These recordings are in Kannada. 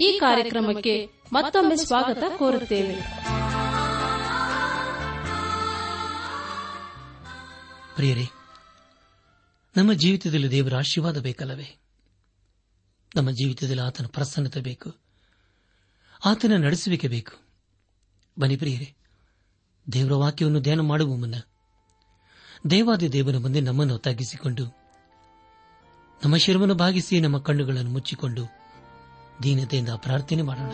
ಈ ಕಾರ್ಯಕ್ರಮಕ್ಕೆ ಮತ್ತೊಮ್ಮೆ ಸ್ವಾಗತ ಕೋರುತ್ತೇವೆ. ಪ್ರಿಯರೇ, ನಮ್ಮ ಜೀವಿತದಲ್ಲಿ ದೇವರ ಆಶೀರ್ವಾದ ಬೇಕಲ್ಲವೇ? ನಮ್ಮ ಜೀವಿತದಲ್ಲಿ ಆತನ ಪ್ರಸನ್ನತೆ ಬೇಕು. ಆತನ ನಡೆಸುವಿಕೆ ಬೇಕು. ಬನ್ನಿ ಪ್ರಿಯರೇ, ದೇವರ ವಾಕ್ಯವನ್ನು ಧ್ಯಾನ ಮಾಡುವ ಮುನ್ನ ದೇವಾದಿ ದೇವನ ಮುಂದೆ ನಮ್ಮನ್ನು ತಗ್ಗಿಸಿಕೊಂಡು ನಮ್ಮ ಶಿರವನ್ನು ಭಾಗಿಸಿ ನಮ್ಮ ಕಣ್ಣುಗಳನ್ನು ಮುಚ್ಚಿಕೊಂಡು ದೀನತೆಯಿಂದ ಪ್ರಾರ್ಥನೆ ಮಾಡೋಣ.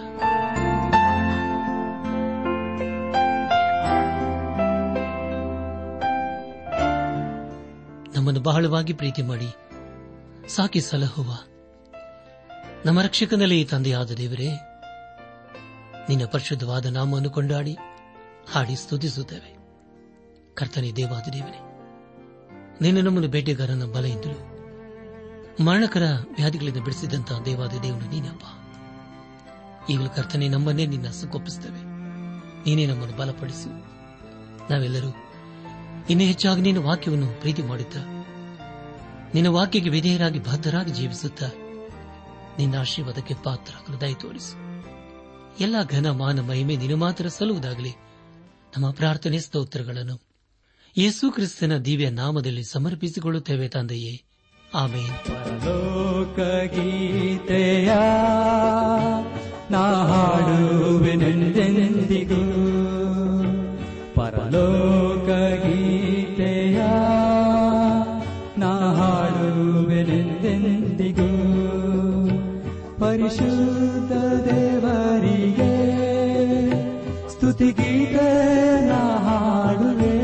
ನಮ್ಮನ್ನು ಬಹಳವಾಗಿ ಪ್ರೀತಿ ಮಾಡಿ ಸಾಕಿ ಸಲಹುವ. ನಮ್ಮ ರಕ್ಷಕನಲ್ಲಿ ತಂದೆಯಾದ ದೇವರೇ, ನಿನ್ನ ಪರಿಶುದ್ಧವಾದ ನಾಮವನ್ನು ಕೊಂಡಾಡಿ, ಹಾಡಿ ಸ್ತುತಿಸುತ್ತೇವೆ. ಕರ್ತನೆ ದೇವಾದ ದೇವನೇ ನಿನ್ನ ನಮ್ಮನ್ನು ಬೇಟೆಗಾರನ ಬಲೆಯಿಂದಲೂ ಮರಣಕರ ವ್ಯಾಧಿಗಳಿಂದ ಬಿಡಿಸಿದಂತಹ ದೇವಾದ ದೇವನು ನೀನಪ್ಪ. ಈಗಲೂ ಕರ್ತನೆ ನಮ್ಮನ್ನೇ ನಿನ್ನ ಸುಗೊಪ್ಪಿಸುತ್ತೇವೆ ನೀನೇ ನಮ್ಮನ್ನು ಬಲಪಡಿಸು. ನಾವೆಲ್ಲರೂ ಇನ್ನೂ ಹೆಚ್ಚಾಗಿ ನಿನ್ನ ವಾಕ್ಯವನ್ನು ಪ್ರೀತಿ ಮಾಡುತ್ತ ನಿನ್ನ ವಾಕ್ಯಕ್ಕೆ ವಿಧೇಯರಾಗಿ ಬದ್ಧರಾಗಿ ಜೀವಿಸುತ್ತ ನಿನ್ನ ಆಶೀರ್ವಾದಕ್ಕೆ ಪಾತ್ರರಾಗಲು ದಯ ತೋರಿಸು. ಎಲ್ಲ ಘನ ಮಾನ ಮಹಿಮೆ ನಿನ್ನ ಮಾತ್ರ ಸಲ್ಲುವುದಾಗಲಿ ನಮ್ಮ ಪ್ರಾರ್ಥನೆ ಸ್ತೋತ್ರಗಳನ್ನು ಯೇಸು ಕ್ರಿಸ್ತನ ದಿವ್ಯ ನಾಮದಲ್ಲಿ ಸಮರ್ಪಿಸಿಕೊಳ್ಳುತ್ತೇವೆ ತಂದೆಯೇ. ಆಮೇನ್. ಲೋಕಗೀತೆಯ ನಾ ಹಾಡುವೆನೆಂದೆಂದಿಗೂ. ಪರಲೋಕಗೀತೆಯ ನಾ ಹಾಡುವೆನೆಂದೆಂದಿಗೂ. ಪರಿಶುದ್ಧ ದೇವರಿಗೆ ಸ್ತುತಿಗೀತೆ ನಾ ಹಾಡುವೆ.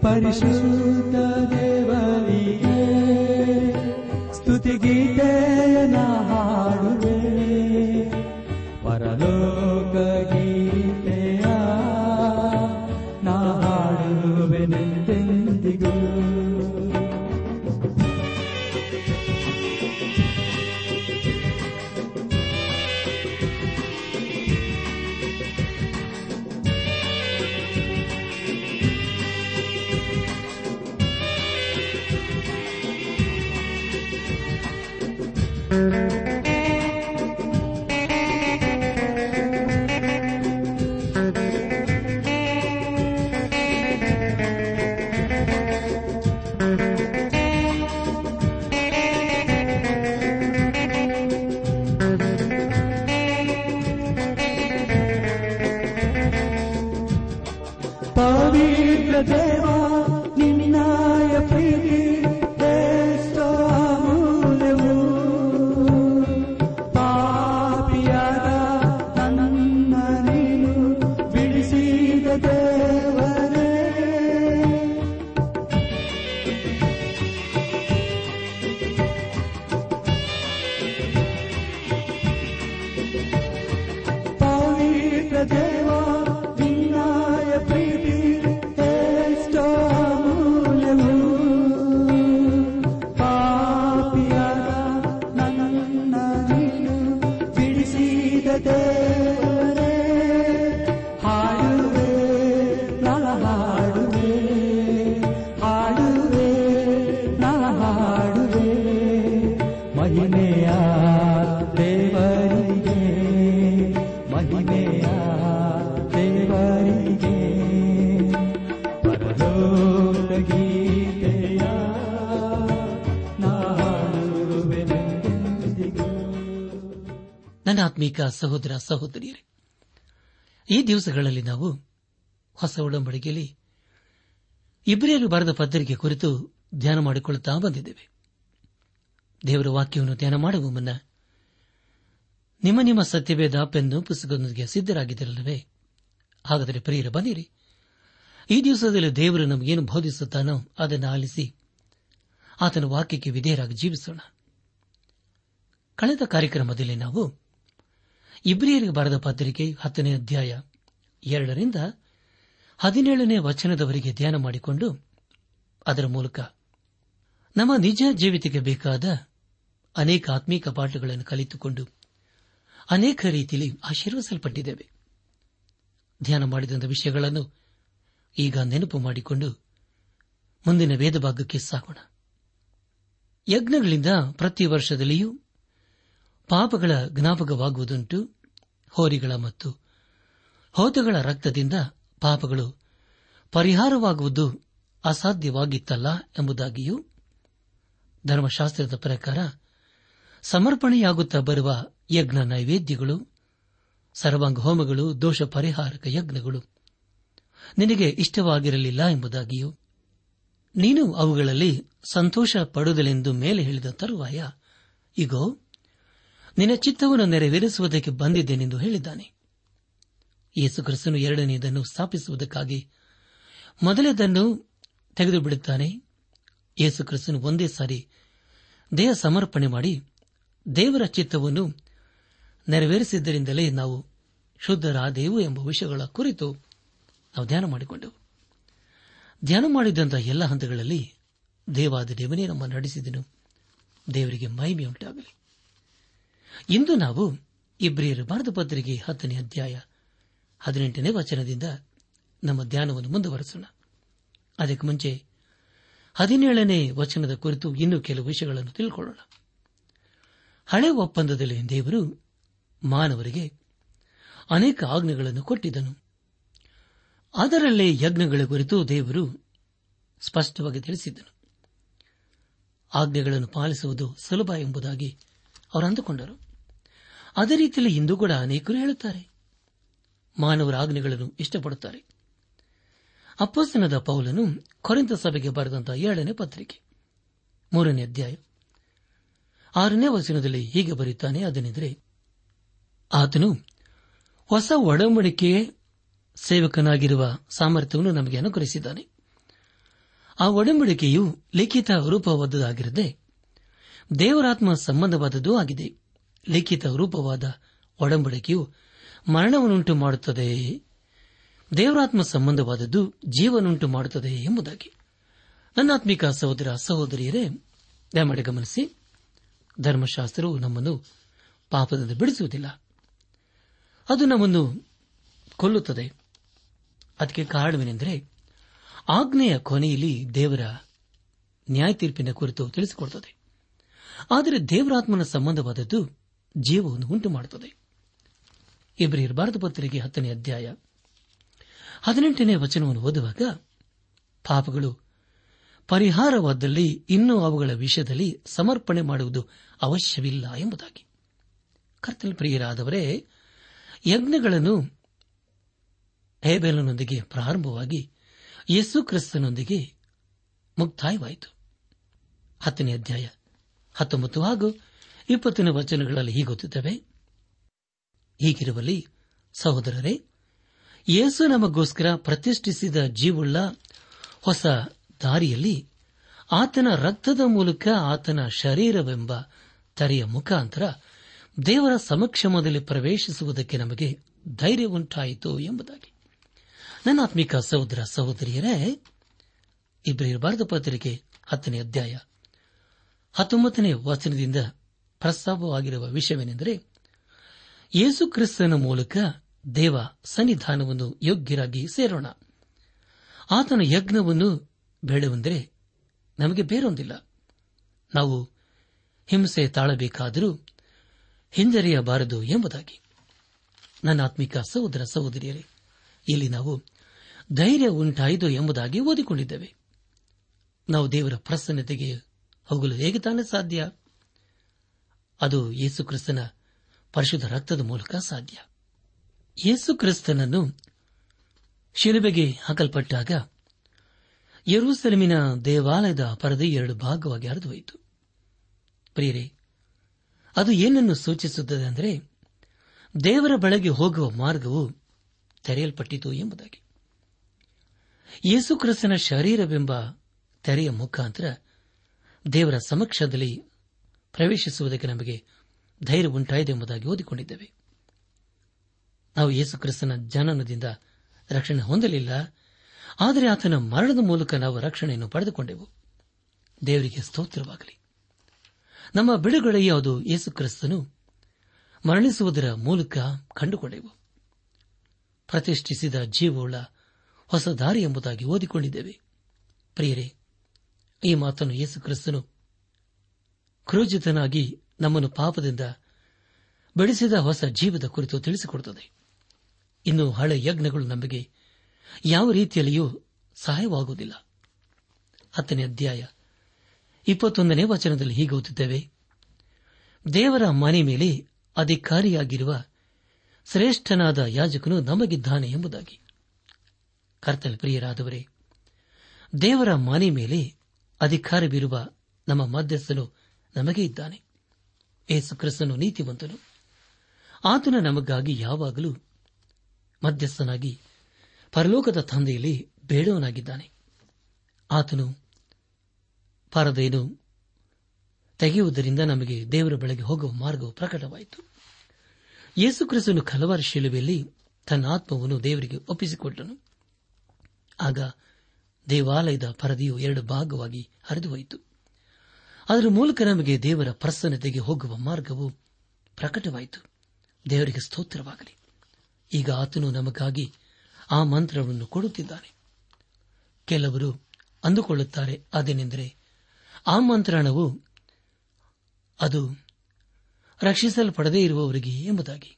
ಪರಿಶುದ್ಧ ದೇವರಿಗೆ ಕೇನಾ ಸಹೋದರ ಸಹೋದರಿಯರೇ, ಈ ದಿವಸಗಳಲ್ಲಿ ನಾವು ಹೊಸ ಒಡಂಬಡಿಕೆಯಲ್ಲಿ ಇಬ್ರಿಯರು ಬರೆದ ಪತ್ರಿಕೆ ಕುರಿತು ಧ್ಯಾನ ಮಾಡಿಕೊಳ್ಳುತ್ತಾ ಬಂದಿದ್ದೇವೆ. ದೇವರ ವಾಕ್ಯವನ್ನು ಧ್ಯಾನ ಮಾಡುವ ಮುನ್ನ ನಿಮ್ಮ ನಿಮ್ಮ ಸತ್ಯವೇದ ಪೆನ್ನು ಪುಸ್ತಕದೊಂದಿಗೆ ಸಿದ್ದರಾಗಿದ್ದರಲ್ಲವೇ ಹಾಗಾದರೆ ಪ್ರಿಯರ ಬನ್ನಿರಿ. ಈ ದಿವಸದಲ್ಲಿ ದೇವರು ನಮಗೇನು ಬೋಧಿಸುತ್ತಾನೋ ಅದನ್ನು ಆಲಿಸಿ ಆತನ ವಾಕ್ಯಕ್ಕೆ ವಿಧೇಯರಾಗಿ ಜೀವಿಸೋಣ. ಕಳೆದ ಕಾರ್ಯಕ್ರಮದಲ್ಲಿ ನಾವು ಇಬ್ರಿಯರಿಗೆ ಬರೆದ ಪತ್ರಿಕೆ ಹತ್ತನೇ ಅಧ್ಯಾಯ ಎರಡರಿಂದ ಹದಿನೇಳನೇ ವಚನದವರೆಗೆ ಧ್ಯಾನ ಮಾಡಿಕೊಂಡು ಅದರ ಮೂಲಕ ನಮ್ಮ ನಿಜ ಜೀವಿತಕ್ಕೆ ಬೇಕಾದ ಅನೇಕ ಆತ್ಮೀಕ ಪಾಠಗಳನ್ನು ಕಲಿತುಕೊಂಡು ಅನೇಕ ರೀತಿಯಲ್ಲಿ ಆಶೀರ್ವಿಸಲ್ಪಟ್ಟಿದ್ದೇವೆ ಧ್ಯಾನ ಮಾಡಿದಂಥ ವಿಷಯಗಳನ್ನು ಈಗ ನೆನಪು ಮಾಡಿಕೊಂಡು ಮುಂದಿನ ವೇದಭಾಗಕ್ಕೆ ಸಾಗೋಣ. ಯಜ್ಞಗಳಿಂದ ಪ್ರತಿ ವರ್ಷದಲ್ಲಿಯೂ ಪಾಪಗಳ ಜ್ಞಾಪಕವಾಗುವುದುಂಟು, ಹೋರಿಗಳ ಮತ್ತು ಹೋತಗಳ ರಕ್ತದಿಂದ ಪಾಪಗಳು ಪರಿಹಾರವಾಗುವುದು ಅಸಾಧ್ಯವಾಗಿತ್ತಲ್ಲ ಎಂಬುದಾಗಿಯೂ ಧರ್ಮಶಾಸ್ತ್ರದ ಪ್ರಕಾರ ಸಮರ್ಪಣೆಯಾಗುತ್ತಾ ಬರುವ ಯಜ್ಞ ನೈವೇದ್ಯಗಳು ಸರ್ವಾಂಗ ಹೋಮಗಳು ದೋಷ ಪರಿಹಾರಕ ಯಜ್ಞಗಳು ನಿನಗೆ ಇಷ್ಟವಾಗಿರಲಿಲ್ಲ ಎಂಬುದಾಗಿಯೂ ನೀನು ಅವುಗಳಲ್ಲಿ ಸಂತೋಷ ಪಡುವುದಿಲೆಂದು ಮೇಲೆ ಹೇಳಿದ ತರುವಾಯ, ಇಗೋ ನಿನ್ನ ಚಿತ್ತವನ್ನು ನೆರವೇರಿಸುವುದಕ್ಕೆ ಬಂದಿದ್ದೇನೆಂದು ಹೇಳಿದ್ದಾನೆ. ಯೇಸು ಕ್ರಿಸ್ತನು ಎರಡನೆಯದನ್ನು ಸ್ಥಾಪಿಸುವುದಕ್ಕಾಗಿ ಮೊದಲದನ್ನು ತೆಗೆದು ಬಿಡುತ್ತಾನೆ ಯೇಸು ಒಂದೇ ಸಾರಿ ದೇಹ ಸಮರ್ಪಣೆ ಮಾಡಿ ದೇವರ ಚಿತ್ತವನ್ನು ನೆರವೇರಿಸಿದ್ದರಿಂದಲೇ ನಾವು ಶುದ್ಧರಾದೆವು ಎಂಬ ವಿಷಯಗಳ ಕುರಿತು ನಾವು ಧ್ಯಾನ ಮಾಡಿಕೊಂಡೆವು ಧ್ಯಾನ ಮಾಡಿದಂತಹ ಎಲ್ಲ ಹಂತಗಳಲ್ಲಿ ದೇವಾದ ದೇವನೇ ನಮ್ಮ ನಡೆಸಿದನು. ದೇವರಿಗೆ ಮಹಿಮೆಯುಂಟಾಗಲಿ. ಇಂದು ನಾವು ಇಬ್ರಿಯರು ಭಾರತ ಪತ್ರಿಕೆ ಹತ್ತನೇ ಅಧ್ಯಾಯ ಹದಿನೆಂಟನೇ ವಚನದಿಂದ ನಮ್ಮ ಧ್ಯಾನವನ್ನು ಮುಂದುವರೆಸೋಣ. ಅದಕ್ಕೆ ಮುಂಚೆ ಹದಿನೇಳನೇ ವಚನದ ಕುರಿತು ಇನ್ನೂ ಕೆಲವು ವಿಷಯಗಳನ್ನು ತಿಳ್ಕೊಳ್ಳೋಣ. ಹಳೆ ಒಪ್ಪಂದದಲ್ಲಿ ದೇವರು ಮಾನವರಿಗೆ ಅನೇಕ ಆಜ್ಞೆಗಳನ್ನು ಕೊಟ್ಟಿದ್ದನು. ಅದರಲ್ಲೇ ಯಜ್ಞಗಳ ಕುರಿತು ದೇವರು ಸ್ಪಷ್ಟವಾಗಿ ತಿಳಿಸಿದ್ದನು. ಆಜ್ಞೆಗಳನ್ನು ಪಾಲಿಸುವುದು ಸುಲಭ ಎಂಬುದಾಗಿ ಅವರು ಅಂದುಕೊಂಡರು ಅದೇ ರೀತಿಯಲ್ಲಿ ಇಂದು ಕೂಡ ಅನೇಕರು ಹೇಳುತ್ತಾರೆ. ಮಾನವರ ಆಜ್ಞೆಗಳನ್ನು ಇಷ್ಟಪಡುತ್ತಾರೆ. ಅಪ್ಪಸ್ತನದ ಪೌಲನು ಕೊರೆಂತ ಸಭೆಗೆ ಬರೆದಂತಹ ಏಳನೇ ಪತ್ರಿಕೆ, ಮೂರನೇ ಅಧ್ಯಾಯ, ಆರನೇ ವಚನದಲ್ಲಿ ಹೀಗೆ ಬರೆಯುತ್ತಾನೆ ಅದನೆಂದರೆ, ಆತನು ಹೊಸ ಒಡಂಬಡಿಕೆಯೇ ಸೇವಕನಾಗಿರುವ ಸಾಮರ್ಥ್ಯವನ್ನು ನಮಗೆ ಅನುಗ್ರಹಿಸಿದ್ದಾನೆ. ಆ ಒಡಂಬಡಿಕೆಯು ಲಿಖಿತ ರೂಪವಾದದ್ದಾಗಿರದೆ ದೇವರಾತ್ಮ ಸಂಬಂಧವಾದದ್ದೂ ಆಗಿದೆ. ಲಿಖಿತ ರೂಪವಾದ ಒಡಂಬಡಿಕೆಯು ಮರಣವನ್ನುಂಟು ಮಾಡುತ್ತದೆ. ದೇವರಾತ್ಮ ಸಂಬಂಧವಾದದ್ದು ಜೀವನುಂಟು ಮಾಡುತ್ತದೆ ಎಂಬುದಾಗಿ. ನನ್ನಾತ್ಮಿಕ ಸಹೋದರ ಸಹೋದರಿಯರೇ, ದಯಮಾಡಿ ಗಮನಿಸಿ, ಧರ್ಮಶಾಸ್ತ್ರವು ನಮ್ಮನ್ನು ಪಾಪದಿಂದ ಬಿಡಿಸುವುದಿಲ್ಲ. ಅದು ನಮ್ಮನ್ನು ಕೊಲ್ಲುತ್ತದೆ. ಅದಕ್ಕೆ ಕಾರಣವೇನೆಂದರೆ, ಆಜ್ಞೆಯ ಕೊನೆಯಲ್ಲಿ ದೇವರ ನ್ಯಾಯ ತೀರ್ಪಿನ ಕುರಿತು ತಿಳಿಸಿಕೊಡುತ್ತದೆ. ಆದರೆ ದೇವರಾತ್ಮನ ಸಂಬಂಧವಾದದ್ದು ಜೀವವನ್ನು ಉಂಟು ಮಾಡುತ್ತದೆ ಭಾರತ ಪತ್ರಿಕೆ ಹತ್ತನೇ ಅಧ್ಯಾಯ ಹದಿನೆಂಟನೇ ವಚನವನ್ನು ಓದುವಾಗ ಪಾಪಗಳು ಪರಿಹಾರವಾದಲ್ಲಿ ಇನ್ನೂ ಅವುಗಳ ವಿಷಯದಲ್ಲಿ ಸಮರ್ಪಣೆ ಮಾಡುವುದು ಅವಶ್ಯವಿಲ್ಲ ಎಂಬುದಾಗಿ. ಕರ್ತನ ಪ್ರಿಯರಾದವರೇ, ಯಜ್ಞಗಳನ್ನು ಹೇಬೇಲನೊಂದಿಗೆ ಪ್ರಾರಂಭವಾಗಿ ಯೇಸು ಕ್ರಿಸ್ತನೊಂದಿಗೆ ಮುಕ್ತಾಯವಾಯಿತು. ಹತ್ತನೇ ಅಧ್ಯಾಯ ಹತ್ತೊಂಬತ್ತು ಹಾಗೂ ಇಪ್ಪತ್ತನೇ ವಚನಗಳಲ್ಲಿ ಹೀಗೊತ್ತುತ್ತವೆ ಹೀಗಿರುವಲ್ಲಿ ಸಹೋದರರೇ, ಯೇಸು ನಮಗೋಸ್ಕರ ಪ್ರತಿಷ್ಠಿಸಿದ ಜೀವುಳ್ಳ ಹೊಸ ದಾರಿಯಲ್ಲಿ ಆತನ ರಕ್ತದ ಮೂಲಕ ಆತನ ಶರೀರವೆಂಬ ತರೆಯ ಮುಖಾಂತರ ದೇವರ ಸಮಕ್ಷಮದಲ್ಲಿ ಪ್ರವೇಶಿಸುವುದಕ್ಕೆ ನಮಗೆ ಧೈರ್ಯ ಉಂಟಾಯಿತು ಎಂಬುದಾಗಿ. ನನ್ನಾತ್ಮಿಕ ಸಹೋದರ ಸಹೋದರಿಯರೇ ಇಬ್ಬರಿಯ ಭಾರತ ಪತ್ರಿಕೆ ಹತ್ತನೇ ಅಧ್ಯಾಯ ಹತ್ತೊಂಬತ್ತನೇ ವಚನದಿಂದ ಪ್ರಸ್ತಾಪವಾಗಿರುವ ವಿಷಯವೇನೆಂದರೆ, ಯೇಸು ಕ್ರಿಸ್ತನ ಮೂಲಕ ದೇವ ಸನ್ನಿಧಾನವನ್ನು ಯೋಗ್ಯರಾಗಿ ಸೇರೋಣ. ಆತನ ಯಜ್ಞವನ್ನು ಬೇಡವೆಂದರೆ ನಮಗೆ ಬೇರೊಂದಿಲ್ಲ. ನಾವು ಹಿಂಸೆ ತಾಳಬೇಕಾದರೂ ಹಿಂಜರಿಯಬಾರದು ಎಂಬುದಾಗಿ. ನನ್ನ ಆತ್ಮಿಕ ಸಹೋದರ ಸಹೋದರಿಯರೇ, ಇಲ್ಲಿ ನಾವು ಧೈರ್ಯ ಉಂಟಾಯಿತು ಎಂಬುದಾಗಿ ಓದಿಕೊಂಡಿದ್ದೇವೆ. ನಾವು ದೇವರ ಪ್ರಸನ್ನತೆಗೆ ಹೋಗಲು ಹೇಗೆ ತಾನೇ ಸಾಧ್ಯ? ಅದು ಯೇಸು ಕ್ರಿಸ್ತನ ಪರಿಶುದ್ಧ ರಕ್ತದ ಮೂಲಕ ಸಾಧ್ಯ. ಯೇಸು ಕ್ರಿಸ್ತನನ್ನು ಶಿಲುಬೆಗೆ ಹಾಕಲ್ಪಟ್ಟಾಗ ಯರೂಸೆಲಮಿನ ದೇವಾಲಯದ ಪರದೆ ಎರಡು ಭಾಗವಾಗಿ ಹರಿದುಹೋಯಿತು. ಪ್ರಿಯರೇ, ಅದು ಏನನ್ನು ಸೂಚಿಸುತ್ತದೆ ಅಂದರೆ ದೇವರ ಬಳಿಗೆ ಹೋಗುವ ಮಾರ್ಗವು ತೆರೆಯಲ್ಪಟ್ಟಿತು ಎಂಬುದಾಗಿ. ಯೇಸುಕ್ರಿಸ್ತನ ಶರೀರವೆಂಬ ತೆರೆಯ ಮುಖಾಂತರ ದೇವರ ಸಮಕ್ಷದಲ್ಲಿ ಪ್ರವೇಶಿಸುವುದಕ್ಕೆ ನಮಗೆ ಧೈರ್ಯ ಉಂಟಾಯಿದೆ ಎಂಬುದಾಗಿ ಓದಿಕೊಂಡಿದ್ದೇವೆ. ನಾವು ಯೇಸುಕ್ರಿಸ್ತನ ಜನನದಿಂದ ರಕ್ಷಣೆ ಹೊಂದಲಿಲ್ಲ, ಆದರೆ ಆತನ ಮರಣದ ಮೂಲಕ ನಾವು ರಕ್ಷಣೆಯನ್ನು ಪಡೆದುಕೊಂಡೆವು. ದೇವರಿಗೆ ಸ್ತೋತ್ರವಾಗಲಿ. ನಮ್ಮ ಬಿಡುಗಡೆಯ ಅದು ಯೇಸು ಮರಣಿಸುವುದರ ಮೂಲಕ ಕಂಡುಕೊಂಡೆವು. ಪ್ರತಿಷ್ಠಿಸಿದ ಜೀವವುಳ್ಳ ಹೊಸ ದಾರಿ ಎಂಬುದಾಗಿ ಓದಿಕೊಂಡಿದ್ದೇವೆ. ಪ್ರಿಯರೇ ಈ ಮಾತನ್ನು ಯೇಸು ಕ್ರಿಸ್ತನು ಕ್ರೋಜಿತನಾಗಿ ನಮ್ಮನ್ನು ಪಾಪದಿಂದ ಬೆಳೆಸಿದ ಹೊಸ ಜೀವದ ಕುರಿತು ತಿಳಿಸಿಕೊಡುತ್ತದೆ. ಇನ್ನು ಹಳೆ ಯಜ್ಞಗಳು ನಮಗೆ ಯಾವ ರೀತಿಯಲ್ಲಿಯೂ ಸಹಾಯವಾಗುವುದಿಲ್ಲ. ಹತ್ತನೇ ಅಧ್ಯಾಯ ಇಪ್ಪತ್ತೊಂದನೇ ವಚನದಲ್ಲಿ ಹೀಗೆ ಓದುತ್ತೇವೆ. ದೇವರ ಮನೆ ಮೇಲೆ ಅಧಿಕಾರಿಯಾಗಿರುವ ಶ್ರೇಷ್ಠನಾದ ಯಾಜಕನು ನಮಗಿದ್ದಾನೆ ಎಂಬುದಾಗಿ. ಕರ್ತನ ಪ್ರಿಯರಾದವರೇ, ದೇವರ ಮನೆ ಮೇಲೆ ಅಧಿಕಾರವಿರುವ ನಮ್ಮ ಮಧ್ಯಸ್ಥನು ನಮಗೆ ಇದ್ದಾನೆ. ಏಸು ಕ್ರಿಸ್ತನು ನೀತಿವಂತನು. ಆತನ ನಮಗಾಗಿ ಯಾವಾಗಲೂ ಮಧ್ಯಸ್ಥನಾಗಿ ಪರಲೋಕದ ತಂದೆಯಲ್ಲಿ ಬೇಡವನಾಗಿದ್ದಾನೆ. ಆತನು ಪರದೇನು ತೆಗೆಯುವುದರಿಂದ ನಮಗೆ ದೇವರ ಬಳಿಗೆ ಹೋಗುವ ಮಾರ್ಗವು ಪ್ರಕಟವಾಯಿತು. ಯೇಸು ಕ್ರಿಸ್ತನು ಹಲವಾರು ಶಿಲುಬೆಯಲ್ಲಿ ತನ್ನ ಆತ್ಮವನ್ನು ದೇವರಿಗೆ ಒಪ್ಪಿಸಿಕೊಟ್ಟನು ಆಗ ದೇವಾಲಯದ ಪರದೆಯು ಎರಡು ಭಾಗವಾಗಿ ಹರಿದುಹೋಯಿತು. ಅದರ ಮೂಲಕ ನಮಗೆ ದೇವರ ಪ್ರಸನ್ನತೆಗೆ ಹೋಗುವ ಮಾರ್ಗವು ಪ್ರಕಟವಾಯಿತು. ದೇವರಿಗೆ ಸ್ತೋತ್ರವಾಗಲಿ. ಈಗ ಆತನು ನಮಗಾಗಿ ಆ ಮಂತ್ರವನ್ನು ಕೊಡುತ್ತಿದ್ದಾನೆ. ಕೆಲವರು ಅಂದುಕೊಳ್ಳುತ್ತಾರೆ ಅದೇನೆಂದರೆ, ಆ ಮಂತ್ರಣವು ಅದು ರಕ್ಷಿಸಲ್ಪಡದೇ ಇರುವವರಿಗೆ ಎಂಬುದಾಗಿ.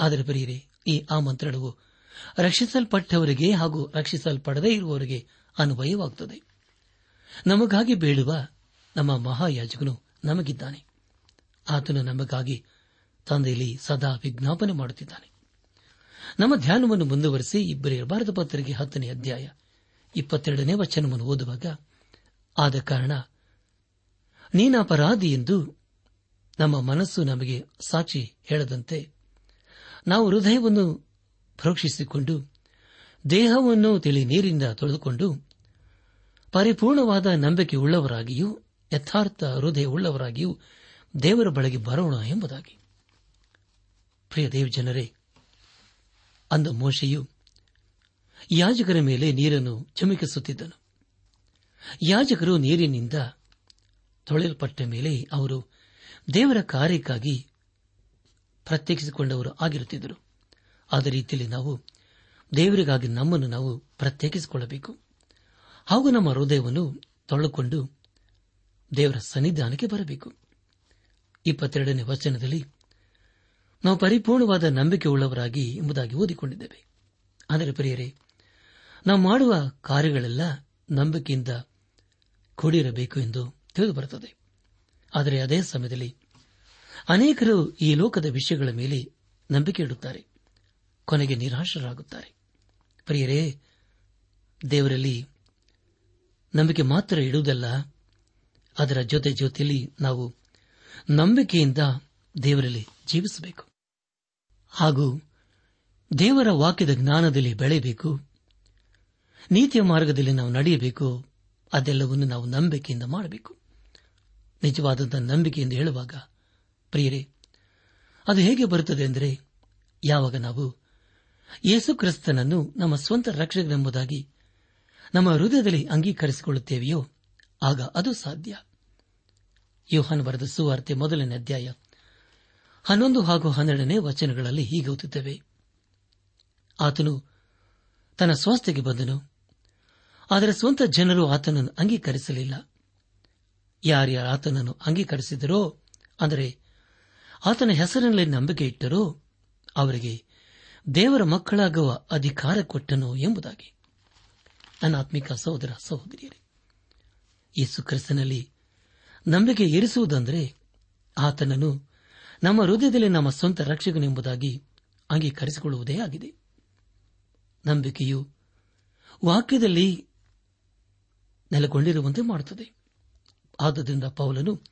ಆದರೆ ಬರೆಯಿರಿ ಈ ಆಮಂತ್ರಣವು ರಕ್ಷಿಸಲ್ಪಟ್ಟವರಿಗೆ ಹಾಗೂ ರಕ್ಷಿಸಲ್ಪಡದೇ ಇರುವವರಿಗೆ ಅನ್ವಯವಾಗುತ್ತದೆ ನಮಗಾಗಿ ಬೇಡುವ ನಮ್ಮ ಮಹಾಯಾಜಕನು ನಮಗಿದ್ದಾನೆ. ಆತನು ನಮಗಾಗಿ ತಂದೆಯಲ್ಲಿ ಸದಾ ವಿಜ್ಞಾಪನೆ ಮಾಡುತ್ತಿದ್ದಾನೆ. ನಮ್ಮ ಧ್ಯಾನವನ್ನು ಮುಂದುವರೆಸಿ ಇಬ್ಬರೇ ಭಾರತ ಪತ್ರಿಕೆ ಹತ್ತನೇ ಅಧ್ಯಾಯ ಇಪ್ಪತ್ತೆರಡನೇ ವಚನವನ್ನು ಓದುವಾಗ, ಆದ ಕಾರಣ ನೀನಪರಾಧಿ ಎಂದು ನಮ್ಮ ಮನಸ್ಸು ನಮಗೆ ಸಾಕ್ಷಿ ಹೇಳದಂತೆ ನಾವು ಹೃದಯವನ್ನು ಪ್ರೋಕ್ಷಿಸಿಕೊಂಡು ದೇಹವನ್ನು ತಿಳಿ ನೀರಿಂದ ತೊಳೆದುಕೊಂಡು ಪರಿಪೂರ್ಣವಾದ ನಂಬಿಕೆ ಉಳ್ಳವರಾಗಿಯೂ, ಯಥಾರ್ಥ ಹೃದಯ ಉಳ್ಳವರಾಗಿಯೂ ದೇವರ ಬಳಿಗೆ ಬರೋಣ ಎಂಬುದಾಗಿ. ಪ್ರಿಯ ದೇವಜನರೇ ಅಂದ ಮೋಶೆಯು ಯಾಜಕರ ಮೇಲೆ ನೀರನ್ನು ಚಮಕಿಸುತ್ತಿದ್ದನು. ಯಾಜಕರು ನೀರಿನಿಂದ ತೊಳೆಯಲ್ಪಟ್ಟ ಮೇಲೆ ಅವರು ದೇವರ ಕಾರ್ಯಕ್ಕಾಗಿ ಪ್ರತ್ಯೇಕಿಸಿಕೊಂಡವರು ಆಗಿರುತ್ತಿದ್ದರು. ಆದ ರೀತಿಯಲ್ಲಿ ನಾವು ದೇವರಿಗಾಗಿ ನಮ್ಮನ್ನು ನಾವು ಪ್ರತ್ಯೇಕಿಸಿಕೊಳ್ಳಬೇಕು. ಹಾಗೂ ನಮ್ಮ ಹೃದಯವನ್ನು ತೊಳೆದುಕೊಂಡು ದೇವರ ಸನ್ನಿಧಾನಕ್ಕೆ ಬರಬೇಕು. ಇಪ್ಪತ್ತೆರಡನೇ ವಚನದಲ್ಲಿ ನಾವು ಪರಿಪೂರ್ಣವಾದ ನಂಬಿಕೆ ಉಳ್ಳವರಾಗಿ ಎಂಬುದಾಗಿ ಓದಿಕೊಂಡಿದ್ದೇವೆ. ಆದರೆ ಪ್ರಿಯರೇ, ನಾವು ಮಾಡುವ ಕಾರ್ಯಗಳೆಲ್ಲ ನಂಬಿಕೆಯಿಂದ ಕೂಡಿರಬೇಕು ಎಂದು ತಿಳಿದುಬರುತ್ತದೆ. ಆದರೆ ಅದೇ ಸಮಯದಲ್ಲಿ ಅನೇಕರು ಈ ಲೋಕದ ವಿಷಯಗಳ ಮೇಲೆ ನಂಬಿಕೆ ಇಡುತ್ತಾರೆ. ಕೊನೆಗೆ ನಿರಾಶರಾಗುತ್ತಾರೆ. ಪ್ರಿಯರೇ, ದೇವರಲ್ಲಿ ನಂಬಿಕೆ ಮಾತ್ರ ಇಡುವುದಲ್ಲ, ಅದರ ಜೊತೆ ಜೊತೆಯಲ್ಲಿ ನಾವು ನಂಬಿಕೆಯಿಂದ ದೇವರಲ್ಲಿ ಜೀವಿಸಬೇಕು. ಹಾಗೂ ದೇವರ ವಾಕ್ಯದ ಜ್ಞಾನದಲ್ಲಿ ಬೆಳೆಯಬೇಕು, ನೀತಿಯ ಮಾರ್ಗದಲ್ಲಿ ನಾವು ನಡೆಯಬೇಕು, ಅದೆಲ್ಲವನ್ನು ನಾವು ನಂಬಿಕೆಯಿಂದ ಮಾಡಬೇಕು. ನಿಜವಾದಂತಹ ಎಂದು ಹೇಳುವಾಗ, ಪ್ರಿಯರೇ, ಅದು ಹೇಗೆ ಬರುತ್ತದೆ ಅಂದರೆ, ಯಾವಾಗ ನಾವು ಯೇಸು ಕ್ರಿಸ್ತನನ್ನು ನಮ್ಮ ಸ್ವಂತ ರಕ್ಷಕನೆಂಬುದಾಗಿ ನಮ್ಮ ಹೃದಯದಲ್ಲಿ ಅಂಗೀಕರಿಸಿಕೊಳ್ಳುತ್ತೇವೆಯೋ? ಆಗ ಅದು ಸಾಧ್ಯ. ಯೋಹಾನ್ ಬರೆದ ಸುವಾರ್ತೆ ಮೊದಲನೇ ಅಧ್ಯಾಯ ಹನ್ನೊಂದು ಹಾಗೂ ಹನ್ನೆರಡನೇ ವಚನಗಳಲ್ಲಿ ಹೀಗೆ ಓದುತ್ತೇವೆ. ಆತನು ತನ್ನ ಸ್ವಾಸ್ಥ್ಯಕ್ಕೆ ಬಂದನು. ಆದರೆ ಸ್ವಂತ ಜನರು ಆತನನ್ನು ಅಂಗೀಕರಿಸಲಿಲ್ಲ. ಯಾರ್ಯಾರು ಆತನನ್ನು ಅಂಗೀಕರಿಸಿದರೋ, ಅಂದರೆ ಆತನ ಹೆಸರಿನಲ್ಲಿ ನಂಬಿಕೆ ಇಟ್ಟರೋ ಅವರಿಗೆ ದೇವರ ಮಕ್ಕಳಾಗುವ ಅಧಿಕಾರ ಕೊಟ್ಟನು ಎಂಬುದಾಗಿ. ಅನಾತ್ಮಿಕ ಸಹೋದರ ಸಹೋದರಿಯರೇ, ಯೇಸು ಕ್ರಿಸ್ತನಲ್ಲಿ ನಂಬಿಕೆ ಇರಿಸುವುದಂದರೆ ಆತನನ್ನು ನಮ್ಮ ಹೃದಯದಲ್ಲಿ ನಮ್ಮ ಸ್ವಂತ ರಕ್ಷಕನೆಂಬುದಾಗಿ ಅಂಗೀಕರಿಸಿಕೊಳ್ಳುವುದೇ ಆಗಿದೆ. ನಂಬಿಕೆಯು ವಾಕ್ಯದಲ್ಲಿ ನೆಲೆಗೊಂಡಿರುವಂತೆ ಮಾಡುತ್ತದೆ. ಆದ್ದರಿಂದ ಪೌಲನು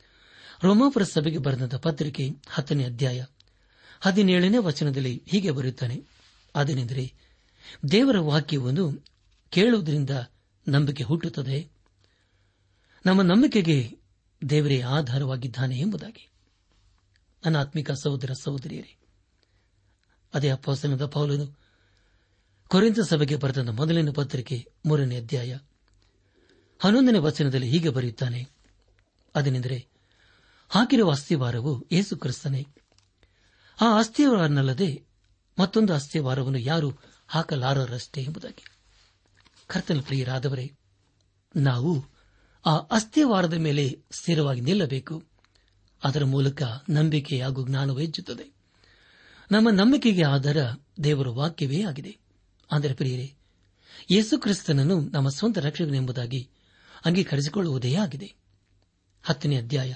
ರೋಮಾಪುರ ಸಭೆಗೆ ಬರೆದಂತಹ ಪತ್ರಿಕೆ ಹತ್ತನೇ ಅಧ್ಯಾಯ ಹದಿನೇಳನೇ ವಚನದಲ್ಲಿ ಹೀಗೆ ಬರೆಯುತ್ತಾನೆ ಅದೇನೆಂದರೆ ದೇವರ ವಾಕ್ಯವನ್ನು ಕೇಳುವುದರಿಂದ ನಂಬಿಕೆ ಹುಟ್ಟುತ್ತದೆ. ನಮ್ಮ ನಂಬಿಕೆಗೆ ದೇವರೇ ಆಧಾರವಾಗಿದ್ದಾನೆ ಎಂಬುದಾಗಿ. ನನ್ನ ಆತ್ಮಿಕ ಸಹೋದರ ಸಹೋದರಿಯರೇ, ಅದೇ ಅಪ್ಪಸನದ ಪೌಲನು ಕೊರೆಂತ ಸಭೆಗೆ ಬರೆದ ಮೊದಲನೇ ಪತ್ರಿಕೆ ಮೂರನೇ ಅಧ್ಯಾಯ ಹನ್ನೊಂದನೇ ವಚನದಲ್ಲಿ ಹೀಗೆ ಬರೆಯುತ್ತಾನೆ ಅದನೆಂದರೆ ಹಾಕಿರುವ ಅಸ್ಥಿವಾರವು ಯೇಸು ಕ್ರಿಸ್ತನೇ. ಆ ಅಸ್ಥಿವಾರನಲ್ಲದೆ ಮತ್ತೊಂದು ಅಸ್ಥಿವಾರವನ್ನು ಯಾರು ಹಾಕಲಾರರಷ್ಟೇ ಎಂಬುದಾಗಿ. ಕರ್ತನ ಪ್ರಿಯರಾದವರೇ, ನಾವು ಆ ಅಸ್ಥಿವಾರದ ಮೇಲೆ ಸ್ಥಿರವಾಗಿ ನಿಲ್ಲಬೇಕು. ಅದರ ಮೂಲಕ ನಂಬಿಕೆ ಹಾಗೂ ಜ್ಞಾನವು ಹೆಚ್ಚುತ್ತದೆ. ನಮ್ಮ ನಂಬಿಕೆಗೆ ಆಧಾರ ದೇವರ ವಾಕ್ಯವೇ ಆಗಿದೆ. ಆದರೆ ಪ್ರಿಯರೇ, ಯೇಸು ಕ್ರಿಸ್ತನನ್ನು ನಮ್ಮ ಸ್ವಂತ ರಕ್ಷಕನೆಂಬುದಾಗಿ ಅಂಗೀಕರಿಸಿಕೊಳ್ಳುವುದೇ ಆಗಿದೆ. ಹತ್ತನೇ ಅಧ್ಯಾಯ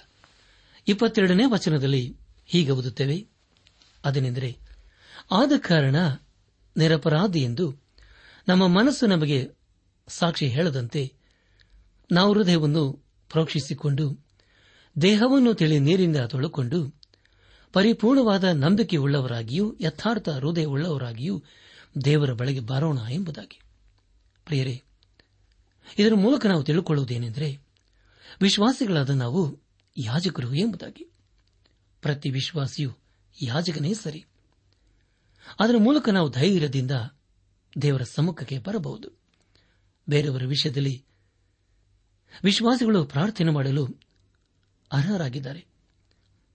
ಇಪ್ಪತ್ತೆರಡನೇ ವಚನದಲ್ಲಿ ಹೀಗೆ ಓದುತ್ತೇವೆ ಅದೇನೆಂದರೆ, ಆದ ಕಾರಣ ನಿರಪರಾಧಿ ಎಂದು ನಮ್ಮ ಮನಸ್ಸು ನಮಗೆ ಸಾಕ್ಷಿ ಹೇಳದಂತೆ ನಾವು ಹೃದಯವನ್ನು ಪ್ರೋಕ್ಷಿಸಿಕೊಂಡು, ದೇಹವನ್ನು ತಿಳಿ ನೀರಿಂದ ತೊಳೆಕೊಂಡು, ಪರಿಪೂರ್ಣವಾದ ನಂಬಿಕೆಯುಳ್ಳವರಾಗಿಯೂ, ಯಥಾರ್ಥ ಹೃದಯವುಳ್ಳವರಾಗಿಯೂ ದೇವರ ಬಳಿಗೆ ಬರೋಣ ಎಂಬುದಾಗಿ. ಪ್ರಿಯರೇ, ಇದರ ಮೂಲಕ ನಾವು ತಿಳುಕೊಳ್ಳುವುದೇನೆಂದರೆ, ವಿಶ್ವಾಸಿಗಳಾದ ನಾವು ಯಾಜಕರು ಎಂಬುದಾಗಿ. ಪ್ರತಿ ವಿಶ್ವಾಸಿಯು ಯಾಜಕನೇ ಸರಿ. ಅದರ ಮೂಲಕ ನಾವು ಧೈರ್ಯದಿಂದ ದೇವರ ಸಮ್ಮುಖಕ್ಕೆ ಬರಬಹುದು. ಬೇರೆಯವರ ವಿಷಯದಲ್ಲಿ ವಿಶ್ವಾಸಿಗಳು ಪ್ರಾರ್ಥನೆ ಮಾಡಲು ಅರ್ಹರಾಗಿದ್ದಾರೆ.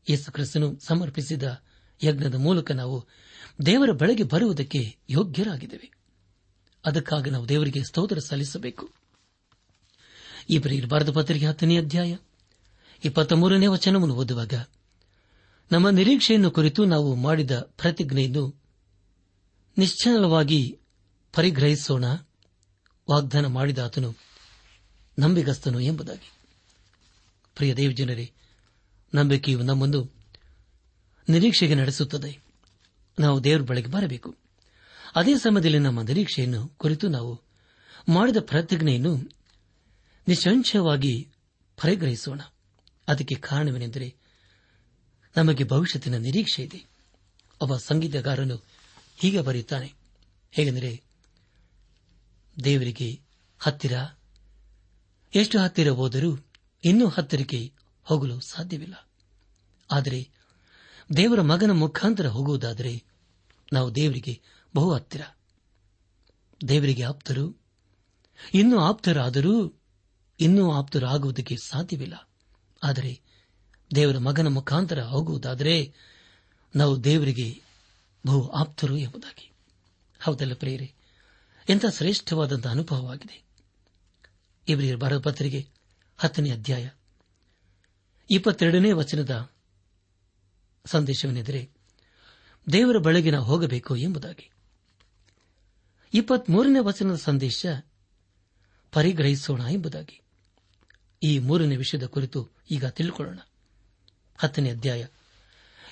ಯೇಸು ಕ್ರಿಸ್ತನು ಸಮರ್ಪಿಸಿದ ಯಜ್ಞದ ಮೂಲಕ ನಾವು ದೇವರ ಬಳಿಗೆ ಬರುವುದಕ್ಕೆ ಯೋಗ್ಯರಾಗಿದ್ದೇವೆ. ಅದಕ್ಕಾಗಿ ನಾವು ದೇವರಿಗೆ ಸ್ತೋತ್ರ ಸಲ್ಲಿಸಬೇಕು. ಇಬ್ಬರಿರಬಾರದು ಪತ್ರಿಕೆ ಹತ್ತನೇ ಅಧ್ಯಾಯ ಇಪ್ಪತ್ತ ಮೂರನೇ ವಚನವನ್ನು ಓದುವಾಗ ನಮ್ಮ ನಿರೀಕ್ಷೆಯನ್ನು ಕುರಿತು ನಾವು ಮಾಡಿದ ಪ್ರತಿಜ್ಞೆಯನ್ನು ನಿಶ್ಚಲವಾಗಿ ಪರಿಗ್ರಹಿಸೋಣ. ವಾಗ್ದಾನ ಮಾಡಿದ ಆತನು ನಂಬಿಗಸ್ತನು ಎಂಬುದಾಗಿ. ಪ್ರಿಯ ದೇವಜನರೇ, ನಂಬಿಕೆಯು ನಮ್ಮನ್ನು ನಿರೀಕ್ಷೆಗೆ ನಡೆಸುತ್ತದೆ. ನಾವು ದೇವರ ಬಳಿಗೆ ಬರಬೇಕು. ಅದೇ ಸಮಯದಲ್ಲಿ ನಮ್ಮ ನಿರೀಕ್ಷೆಯನ್ನು ಕುರಿತು ನಾವು ಮಾಡಿದ ಪ್ರತಿಜ್ಞೆಯನ್ನು ನಿಸ್ಸಂಶಯವಾಗಿ ಪರಿಗ್ರಹಿಸೋಣ. ಅದಕ್ಕೆ ಕಾರಣವೇನೆಂದರೆ ನಮಗೆ ಭವಿಷ್ಯತ್ತಿನ ನಿರೀಕ್ಷೆ ಇದೆ. ಒಬ್ಬ ಸಂಗೀತಗಾರನು ಹೀಗೆ ಬರೆಯುತ್ತಾನೆ. ಹೇಗೆಂದರೆ, ದೇವರಿಗೆ ಹತ್ತಿರ, ಎಷ್ಟು ಹತ್ತಿರ ಹೋದರೂ ಇನ್ನೂ ಹತ್ತಿರಕ್ಕೆ ಹೋಗಲು ಸಾಧ್ಯವಿಲ್ಲ. ಆದರೆ, ದೇವರ ಮಗನ ಮುಖಾಂತರ ಹೋಗುವುದಾದರೆ ನಾವು ದೇವರಿಗೆ ಬಹು ಹತ್ತಿರ. ದೇವರಿಗೆ ಆಪ್ತರು, ಇನ್ನೂ ಆಪ್ತರಾದರೂ, ಇನ್ನೂ ಆಪ್ತರಾಗುವುದಕ್ಕೆ ಸಾಧ್ಯವಿಲ್ಲ. ಆದರೆ ದೇವರ ಮಗನ ಮುಖಾಂತರ ಹೋಗುವುದಾದರೆ ನಾವು ದೇವರಿಗೆ ಬಹು ಆಪ್ತರು ಎಂಬುದಾಗಿ. ಹೌದಲ್ಲ ಪ್ರಿಯರೇ? ಎಂಥ ಶ್ರೇಷ್ಠವಾದಂತಹ ಅನುಭವವಾಗಿದೆ. ಇಬ್ರಿಯರ್ ಭಾರತ ಪತ್ರಿಕೆ ಹತ್ತನೇ ಅಧ್ಯಾಯ. ಇಪ್ಪತ್ತೆರಡನೇ ವಚನದ ಸಂದೇಶವೆಂದರೆ ದೇವರ ಬಳಿಗೆ ನಾವು ಹೋಗಬೇಕು ಎಂಬುದಾಗಿ. ಇಪ್ಪತ್ಮೂರನೇ ವಚನದ ಸಂದೇಶ ಪರಿಗ್ರಹಿಸೋಣ ಎಂಬುದಾಗಿ. ಈ ಮೂರನೇ ವಿಷಯದ ಕುರಿತು ಈಗ ತಿಳಿದುಕೊಳ್ಳೋಣ ಹತ್ತನೇ ಅಧ್ಯಾಯ.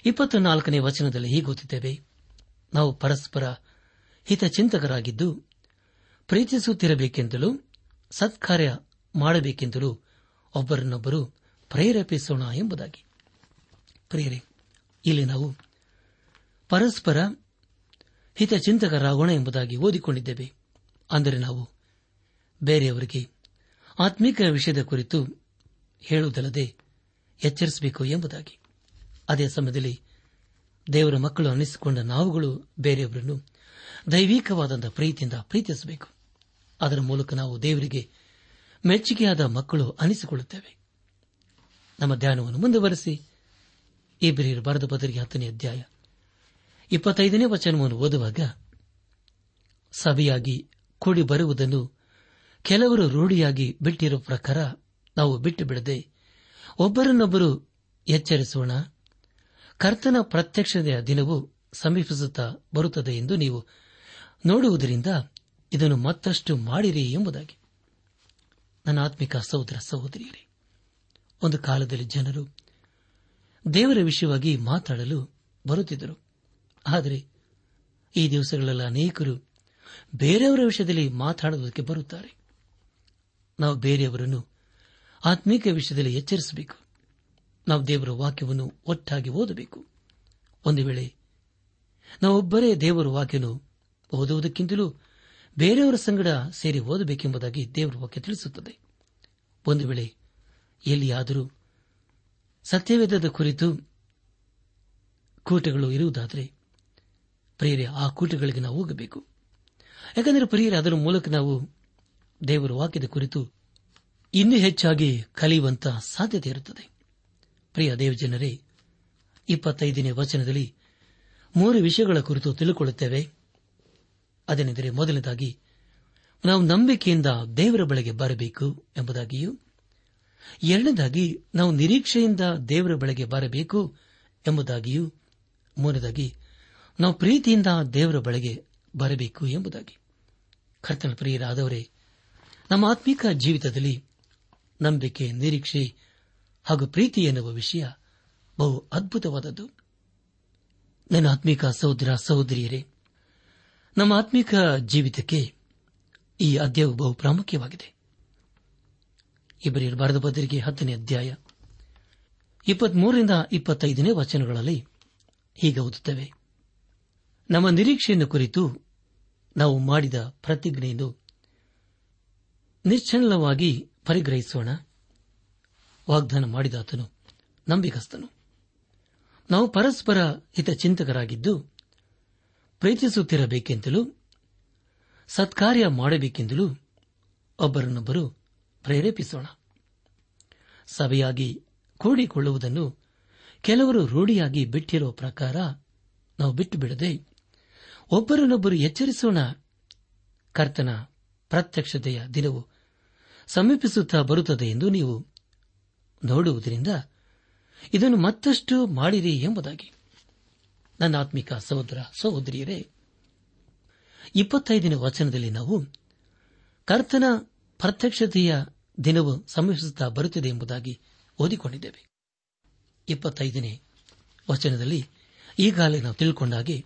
ಇಪ್ಪತ್ತ ನಾಲ್ಕನೇ ವಚನದಲ್ಲಿ ಗೊತ್ತಿದ್ದೇವೆ ನಾವು ಪರಸ್ಪರ ಹಿತಚಿಂತಕರಾಗಿದ್ದು ಪ್ರೀತಿಸುತ್ತಿರಬೇಕೆಂದಲೂ ಸತ್ಕಾರ್ಯ ಮಾಡಬೇಕೆಂದಲೂ ಒಬ್ಬರನ್ನೊಬ್ಬರು ಪ್ರೇರೇಪಿಸೋಣ ಎಂಬುದಾಗಿ. ಇಲ್ಲಿ ನಾವು ಪರಸ್ಪರ ಹಿತಚಿಂತಕರಾಗೋಣ ಎಂಬುದಾಗಿ ಓದಿಕೊಂಡಿದ್ದೇವೆ. ಅಂದರೆ ನಾವು ಬೇರೆಯವರಿಗೆ ಆತ್ಮಿಕ ವಿಷಯದ ಕುರಿತು ಹೇಳುವುದಲ್ಲದೆ ಎಚ್ಚರಿಸಬೇಕು ಎಂಬುದಾಗಿ. ಅದೇ ಸಮಯದಲ್ಲಿ ದೇವರ ಮಕ್ಕಳು ಅನ್ನಿಸಿಕೊಂಡ ನಾವುಗಳು ಬೇರೆಯವರನ್ನು ದೈವಿಕವಾದಂಥ ಪ್ರೀತಿಯಿಂದ ಪ್ರೀತಿಸಬೇಕು. ಅದರ ಮೂಲಕ ನಾವು ದೇವರಿಗೆ ಮೆಚ್ಚುಗೆಯಾದ ಮಕ್ಕಳು ಅನಿಸಿಕೊಳ್ಳುತ್ತೇವೆ ನಮ್ಮ ಧ್ಯಾನವನ್ನು ಮುಂದುವರೆಸಿ ಇಬ್ಬರಿಯರು ಬರೆದ ಬದರಿಗೆ ಹತ್ತನೇ ಅಧ್ಯಾಯ ಇಪ್ಪತ್ತೈದನೇ ವಚನವನ್ನು ಓದುವಾಗ, ಸಭೆಯಾಗಿ ಕೂಡಿ ಬರುವುದನ್ನು ಕೆಲವರು ರೂಢಿಯಾಗಿ ಬಿಟ್ಟಿರುವ ಪ್ರಕಾರ ನಾವು ಬಿಟ್ಟು ಬಿಡದೆ ಒಬ್ಬರನ್ನೊಬ್ಬರು ಎಚ್ಚರಿಸೋಣ. ಕರ್ತನ ಪ್ರತ್ಯಕ್ಷತೆಯ ದಿನವು ಸಮೀಪಿಸುತ್ತಾ ಬರುತ್ತದೆ ಎಂದು ನೀವು ನೋಡುವುದರಿಂದ ಇದನ್ನು ಮತ್ತಷ್ಟು ಮಾಡಿರಿ ಎಂಬುದಾಗಿ. ನನ್ನ ಆತ್ಮಿಕ ಸಹೋದರ ಸಹೋದರಿಯರೇ, ಒಂದು ಕಾಲದಲ್ಲಿ ಜನರು ದೇವರ ವಿಷಯವಾಗಿ ಮಾತಾಡಲು ಬರುತ್ತಿದ್ದರು. ಆದರೆ ಈ ದಿವಸಗಳಲ್ಲಿ ಅನೇಕರು ಬೇರೆಯವರ ವಿಷಯದಲ್ಲಿ ಮಾತಾಡುವುದಕ್ಕೆ ಬರುತ್ತಾರೆ. ನಾವು ಬೇರೆಯವರನ್ನು ಆತ್ಮೀಕ ವಿಷಯದಲ್ಲಿ ಎಚ್ಚರಿಸಬೇಕು. ನಾವು ದೇವರ ವಾಕ್ಯವನ್ನು ಒಟ್ಟಾಗಿ ಓದಬೇಕು. ಒಂದು ವೇಳೆ ನಾವೊಬ್ಬರೇ ದೇವರ ವಾಕ್ಯನು ಓದುವುದಕ್ಕಿಂತಲೂ ಬೇರೆಯವರ ಸಂಗಡ ಸೇರಿ ಓದಬೇಕೆಂಬುದಾಗಿ ದೇವರ ವಾಕ್ಯ ತಿಳಿಸುತ್ತದೆ. ಒಂದು ವೇಳೆ ಎಲ್ಲಿಯಾದರೂ ಸತ್ಯವೇದದ ಕುರಿತು ಕೂಟಗಳು ಇರುವುದಾದರೆ ಪ್ರಿಯರೇ, ಆ ಕೂಟಗಳಿಗೆ ನಾವು ಹೋಗಬೇಕು. ಯಾಕೆಂದರೆ ಪ್ರಿಯರೇ, ಅದರ ಮೂಲಕ ನಾವು ದೇವರ ವಾಕ್ಯದ ಕುರಿತು ಇನ್ನೂ ಹೆಚ್ಚಾಗಿ ಕಲಿಯುವಂತಹ ಸಾಧ್ಯತೆ ಇರುತ್ತದೆ. ಪ್ರಿಯ ದೇವಜನರೇ, ಇಪ್ಪತ್ತೈದನೇ ವಚನದಲ್ಲಿ ಮೂರು ವಿಷಯಗಳ ಕುರಿತು ತಿಳಿದುಕೊಳ್ಳುತ್ತೇವೆ ಅದೇನೆಂದರೆ ಮೊದಲನೇದಾಗಿ, ನಾವು ನಂಬಿಕೆಯಿಂದ ದೇವರ ಬಳಿಗೆ ಬರಬೇಕು ಎಂಬುದಾಗಿಯೂ, ಎರಡನೇದಾಗಿ, ನಾವು ನಿರೀಕ್ಷೆಯಿಂದ ದೇವರ ಬಳಿಗೆ ಬರಬೇಕು ಎಂಬುದಾಗಿಯೂ, ಮೂರನೇದಾಗಿ, ನಾವು ಪ್ರೀತಿಯಿಂದ ದೇವರ ಬಳಿಗೆ ಬರಬೇಕು ಎಂಬುದಾಗಿ. ಕರ್ತನ ಪ್ರಿಯರಾದವರೇ, ನಮ್ಮ ಆತ್ಮಿಕ ಜೀವಿತದಲ್ಲಿ ನಂಬಿಕೆ, ನಿರೀಕ್ಷೆ ಹಾಗೂ ಪ್ರೀತಿ ಎನ್ನುವ ವಿಷಯ ಬಹು ಅದ್ಭುತವಾದದ್ದು. ನನ್ನ ಆತ್ಮಿಕ ಸಹೋದರ, ಸಹೋದರಿಯರೇ, ನಮ್ಮ ಆತ್ಮಿಕ ಜೀವಿತಕ್ಕೆ ಈ ಅಧ್ಯಾಯವು ಬಹು ಪ್ರಾಮುಖ್ಯವಾಗಿದೆ. ಇಬ್ಬರಿಯರು ಬರೆದ ಹತ್ತನೇ ಅಧ್ಯಾಯ, ಇಪ್ಪತ್ಮೂರರಿಂದ ಇಪ್ಪತ್ತೈದನೇ ವಚನಗಳಲ್ಲಿ ಹೀಗೆ ಓದುತ್ತವೆ. ನಮ್ಮ ನಿರೀಕ್ಷೆಯನ್ನು ಕುರಿತು ನಾವು ಮಾಡಿದ ಪ್ರತಿಜ್ಞೆಯನ್ನು ನಿಶ್ಚಲವಾಗಿ ಪರಿಗ್ರಹಿಸೋಣ. ವಾಗ್ದಾನ ಮಾಡಿದಾತನು ನಂಬಿಕಸ್ತನು ನಾವು ಪರಸ್ಪರ ಹಿತಚಿಂತಕರಾಗಿದ್ದು, ಪ್ರೀತಿಸುತ್ತಿರಬೇಕೆಂತಲೂ, ಸತ್ಕಾರ್ಯ ಮಾಡಬೇಕೆಂದಲೂ ಒಬ್ಬರನ್ನೊಬ್ಬರು ಪ್ರೇರೇಪಿಸೋಣ. ಸಭೆಯಾಗಿ ಕೂಡಿಕೊಳ್ಳುವುದನ್ನು ಕೆಲವರು ರೂಢಿಯಾಗಿ ಬಿಟ್ಟಿರುವ ಪ್ರಕಾರ ನಾವು ಬಿಟ್ಟು ಬಿಡದೆ ಒಬ್ಬರನ್ನೊಬ್ಬರು ಎಚ್ಚರಿಸೋಣ. ಕರ್ತನ ಪ್ರತ್ಯಕ್ಷತೆಯ ದಿನವು ಸಮೀಪಿಸುತ್ತಾ ಬರುತ್ತದೆ ಎಂದು ನೀವು ನೋಡುವುದರಿಂದ ಇದನ್ನು ಮತ್ತಷ್ಟು ಮಾಡಿರಿ ಎಂಬುದಾಗಿ. ನನ್ನ ಆತ್ಮಿಕ ಸಹೋದರ, ಸಹೋದರಿಯರೇ, ಇಪ್ಪತ್ತೈದನೇ ವಚನದಲ್ಲಿ ನಾವು ಕರ್ತನ ಪ್ರತ್ಯಕ್ಷತೆಯ ದಿನವು ಸಮೀಪಿಸುತ್ತಾ ಬರುತ್ತಿದೆ ಎಂಬುದಾಗಿ ಓದಿಕೊಂಡಿದ್ದೇವೆ. ಇಪ್ಪತ್ತೈದನೇ ವಚನದಲ್ಲಿ ಈಗಾಗಲೇ ನಾವು ತಿಳ್ಕೊಂಡಾಗೆ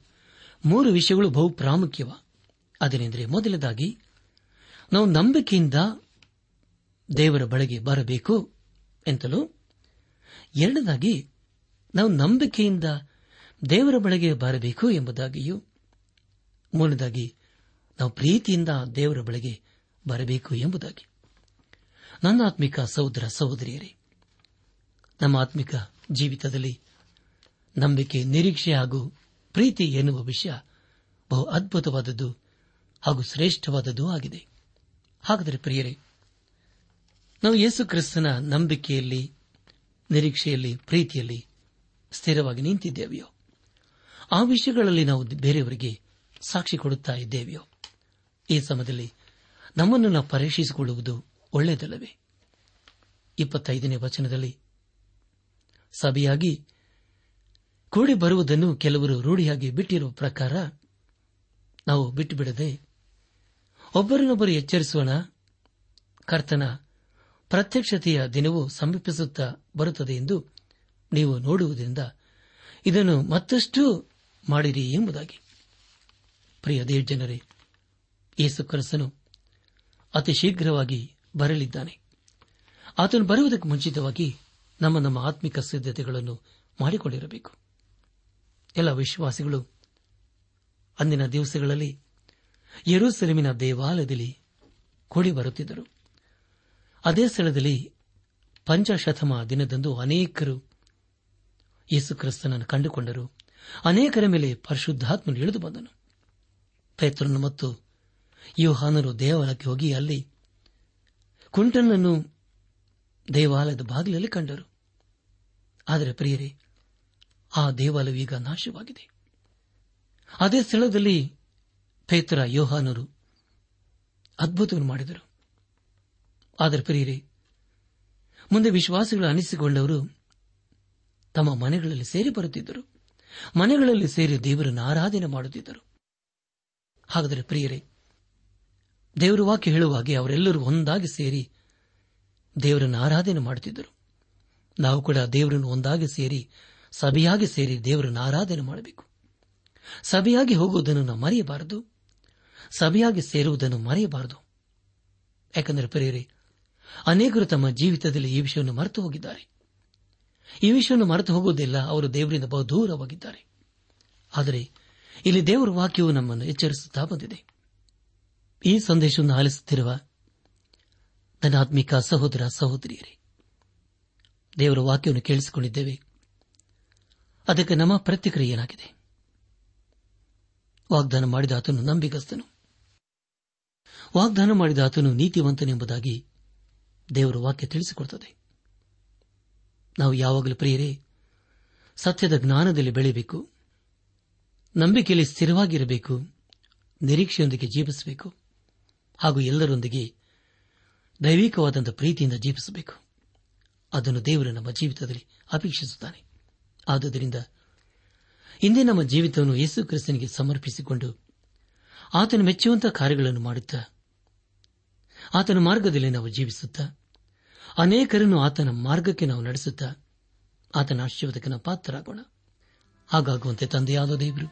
ಮೂರು ವಿಷಯಗಳು ಬಹು ಪ್ರಾಮುಖ್ಯವ. ಅದನೆಂದರೆ ಮೊದಲನೇದಾಗಿ, ನಾವು ನಂಬಿಕೆಯಿಂದ ದೇವರ ಬಳಿಗೆ ಬರಬೇಕು ಎಂತಲೂ ಎರಡನೇದಾಗಿ ನಾವು ನಂಬಿಕೆಯಿಂದ ದೇವರ ಬಳಿಗೆ ಬರಬೇಕು ಎಂಬುದಾಗಿಯೂ ಮೂರನೇದಾಗಿ ನಾವು ಪ್ರೀತಿಯಿಂದ ದೇವರ ಬಳಿಗೆ ಬರಬೇಕು ಎಂಬುದಾಗಿ. ನನ್ನ ಆತ್ಮಿಕ ಸಹೋದರ ಸಹೋದರಿಯರೇ, ನಮ್ಮ ಆತ್ಮಿಕ ಜೀವಿತದಲ್ಲಿ ನಂಬಿಕೆ, ನಿರೀಕ್ಷೆ ಹಾಗೂ ಪ್ರೀತಿ ಎನ್ನುವ ವಿಷಯ ಬಹು ಅದ್ಭುತವಾದದ್ದು ಹಾಗೂ ಶ್ರೇಷ್ಠವಾದದ್ದು ಆಗಿದೆ. ಹಾಗಾದರೆ ಪ್ರಿಯರೇ ನಾವು ಯೇಸು ಕ್ರಿಸ್ತನ ನಂಬಿಕೆಯಲ್ಲಿ, ನಿರೀಕ್ಷೆಯಲ್ಲಿ, ಪ್ರೀತಿಯಲ್ಲಿ ಸ್ಥಿರವಾಗಿ ನಿಂತಿದ್ದೇವೆಯೋ? ಆ ವಿಷಯಗಳಲ್ಲಿ ನಾವು ಬೇರೆಯವರಿಗೆ ಸಾಕ್ಷಿ ಕೊಡುತ್ತಾ ಇದ್ದೇವೆಯೋ? ಈ ಸಮಯದಲ್ಲಿ ನಮ್ಮನ್ನು ನಾವು ಪರೀಕ್ಷಿಸಿಕೊಳ್ಳುವುದು ಒಳ್ಳೆಯದಲ್ಲವೇ? ಇಪ್ಪತ್ತೈದನೇ ವಚನದಲ್ಲಿ ಸಭೆಯಾಗಿ ಕೂಡಿ ಬರುವುದನ್ನು ಕೆಲವರು ರೂಢಿಯಾಗಿ ಬಿಟ್ಟಿರುವ ಪ್ರಕಾರ ನಾವು ಬಿಟ್ಟು ಬಿಡದೆ ಒಬ್ಬರನ್ನೊಬ್ಬರು ಎಚ್ಚರಿಸೋಣ, ಕರ್ತನ ಪ್ರತ್ಯಕ್ಷತೆಯ ದಿನವು ಸಮೀಪಿಸುತ್ತಾ ಬರುತ್ತದೆ ಎಂದು ನೀವು ನೋಡುವುದರಿಂದ ಇದನ್ನು ಮತ್ತಷ್ಟು ಮಾಡಿರಿ ಎಂಬುದಾಗಿ. ಪ್ರಿಯ ದೇವಜನರೇ ಯೇಸು ಅತಿ ಶೀಘ್ರವಾಗಿ ಬರಲಿದ್ದಾನೆ. ಆತನು ಬರುವುದಕ್ಕೆ ಮುಂಚಿತವಾಗಿ ನಮ್ಮ ನಮ್ಮ ಆತ್ಮಿಕ ಸಿದ್ಧತೆಗಳನ್ನು ಮಾಡಿಕೊಂಡಿರಬೇಕು. ಎಲ್ಲ ವಿಶ್ವಾಸಿಗಳು, ಅಂದಿನ ದಿವಸಗಳಲ್ಲಿ ಯರೂಸೆಲೆಮಿನ ದೇವಾಲಯದಲ್ಲಿ ಕೂಡಿ ಬರುತ್ತಿದ್ದರು ಅದೇ ಸ್ಥಳದಲ್ಲಿ ಪಂಚಶತಮ ದಿನದಂದು ಅನೇಕರು ಯೇಸುಕ್ರಿಸ್ತನನ್ನು ಕಂಡುಕೊಂಡರು. ಅನೇಕರ ಮೇಲೆ ಪರಿಶುದ್ಧಾತ್ಮನು ಇಳಿದು ಬಂದನು. ಪೇತ್ರನು ಮತ್ತು ಯೋಹಾನರು ದೇವಾಲಯಕ್ಕೆ ಹೋಗಿ ಅಲ್ಲಿ ಕುಂಟನನ್ನು ದೇವಾಲಯದ ಬಾಗಿಲಲ್ಲಿ ಕಂಡರು. ಆದರೆ ಪ್ರಿಯರೇ, ಆ ದೇವಾಲಯ ಈಗ ನಾಶವಾಗಿದೆ. ಅದೇ ಸ್ಥಳದಲ್ಲಿ ಪೇತ್ರ, ಯೋಹಾನರು ಅದ್ಭುತವನ್ನು ಮಾಡಿದರು. ಆದರೆ ಪ್ರಿಯರೇ, ಮುಂದೆ ವಿಶ್ವಾಸಗಳು ಅನಿಸಿಕೊಂಡವರು ತಮ್ಮ ಮನೆಗಳಲ್ಲಿ ಸೇರಿ ಬರುತ್ತಿದ್ದರು. ಮನೆಗಳಲ್ಲಿ ಸೇರಿ ದೇವರನ್ನು ಆರಾಧನೆ ಮಾಡುತ್ತಿದ್ದರು. ಹಾಗಾದರೆ ಪ್ರಿಯರೇ, ದೇವರ ವಾಕ್ಯ ಹೇಳುವಾಗೆ ಅವರೆಲ್ಲರೂ ಒಂದಾಗಿ ಸೇರಿ ದೇವರನ್ನು ಆರಾಧನೆ ಮಾಡುತ್ತಿದ್ದರು. ನಾವು ಕೂಡ ದೇವರನ್ನು ಒಂದಾಗಿ ಸೇರಿ, ಸಭೆಯಾಗಿ ಸೇರಿ ದೇವರನ್ನು ಆರಾಧನೆ ಮಾಡಬೇಕು. ಸಭೆಯಾಗಿ ಹೋಗುವುದನ್ನು ನಾವು ಮರೆಯಬಾರದು. ಸಭೆಯಾಗಿ ಸೇರುವುದನ್ನು ಮರೆಯಬಾರದು. ಯಾಕೆಂದರೆ ಪ್ರೇರೆ ಅನೇಕರು ತಮ್ಮ ಜೀವಿತದಲ್ಲಿ ಈ ವಿಷಯವನ್ನು ಮರೆತು ಹೋಗಿದ್ದಾರೆ. ಈ ವಿಷಯವನ್ನು ಮರೆತು ಹೋಗುವುದಿಲ್ಲ ಅವರು ದೇವರಿಂದ ಬಹು ದೂರವಾಗಿದ್ದಾರೆ ಆದರೆ ಇಲ್ಲಿ ದೇವರ ವಾಕ್ಯವು ನಮ್ಮನ್ನು ಎಚ್ಚರಿಸುತ್ತಾ ಬಂದಿದೆ. ಈ ಸಂದೇಶವನ್ನು ಆಲಿಸುತ್ತಿರುವ ನನ್ನ ಆತ್ಮಿಕ ಸಹೋದರ ಸಹೋದರಿಯರೇ, ದೇವರ ವಾಕ್ಯವನ್ನು ಕೇಳಿಸಿಕೊಂಡಿದ್ದೇವೆ. ಅದಕ್ಕೆ ನಮ್ಮ ಪ್ರತಿಕ್ರಿಯೆ ಏನಾಗಿದೆ? ವಾಗ್ದಾನ ಮಾಡಿದ ಆತನು ನಂಬಿಗಸ್ತನು. ವಾಗ್ದಾನ ಮಾಡಿದ ಆತನು ನೀತಿವಂತನೆಂಬುದಾಗಿ ದೇವರ ವಾಕ್ಯ ತಿಳಿಸಿಕೊಡುತ್ತದೆ ನಾವು ಯಾವಾಗಲೂ ಪ್ರಿಯರೇ, ಸತ್ಯದ ಜ್ಞಾನದಲ್ಲಿ ಬೆಳೆಯಬೇಕು, ನಂಬಿಕೆಯಲ್ಲಿ ಸ್ಥಿರವಾಗಿರಬೇಕು, ನಿರೀಕ್ಷೆಯೊಂದಿಗೆ ಜೀವಿಸಬೇಕು, ಹಾಗೂ ಎಲ್ಲರೊಂದಿಗೆ ದೈವಿಕವಾದಂಥ ಪ್ರೀತಿಯಿಂದ ಜೀವಿಸಬೇಕು. ಅದನ್ನು ದೇವರು ನಮ್ಮ ಜೀವಿತದಲ್ಲಿ ಅಪೇಕ್ಷಿಸುತ್ತಾನೆ. ಆದುದರಿಂದ ಹಿಂದೆ ನಮ್ಮ ಜೀವಿತವನ್ನು ಯೇಸು ಕ್ರಿಸ್ತನಿಗೆ ಸಮರ್ಪಿಸಿಕೊಂಡು ಆತನು ಮೆಚ್ಚುವಂತಹ ಕಾರ್ಯಗಳನ್ನು ಮಾಡುತ್ತಾ, ಆತನ ಮಾರ್ಗದಲ್ಲಿ ನಾವು ಜೀವಿಸುತ್ತಾ ಅನೇಕರನ್ನು ಆತನ ಮಾರ್ಗಕ್ಕೆ ನಾವು ನಡೆಸುತ್ತಾ ಆತನ ಆಶೀರ್ವಾದಕ್ಕೆ ನಾವು ಪಾತ್ರರಾಗೋಣ. ಹಾಗಾಗುವಂತೆ ತಂದೆಯಾದ ದೇವರು,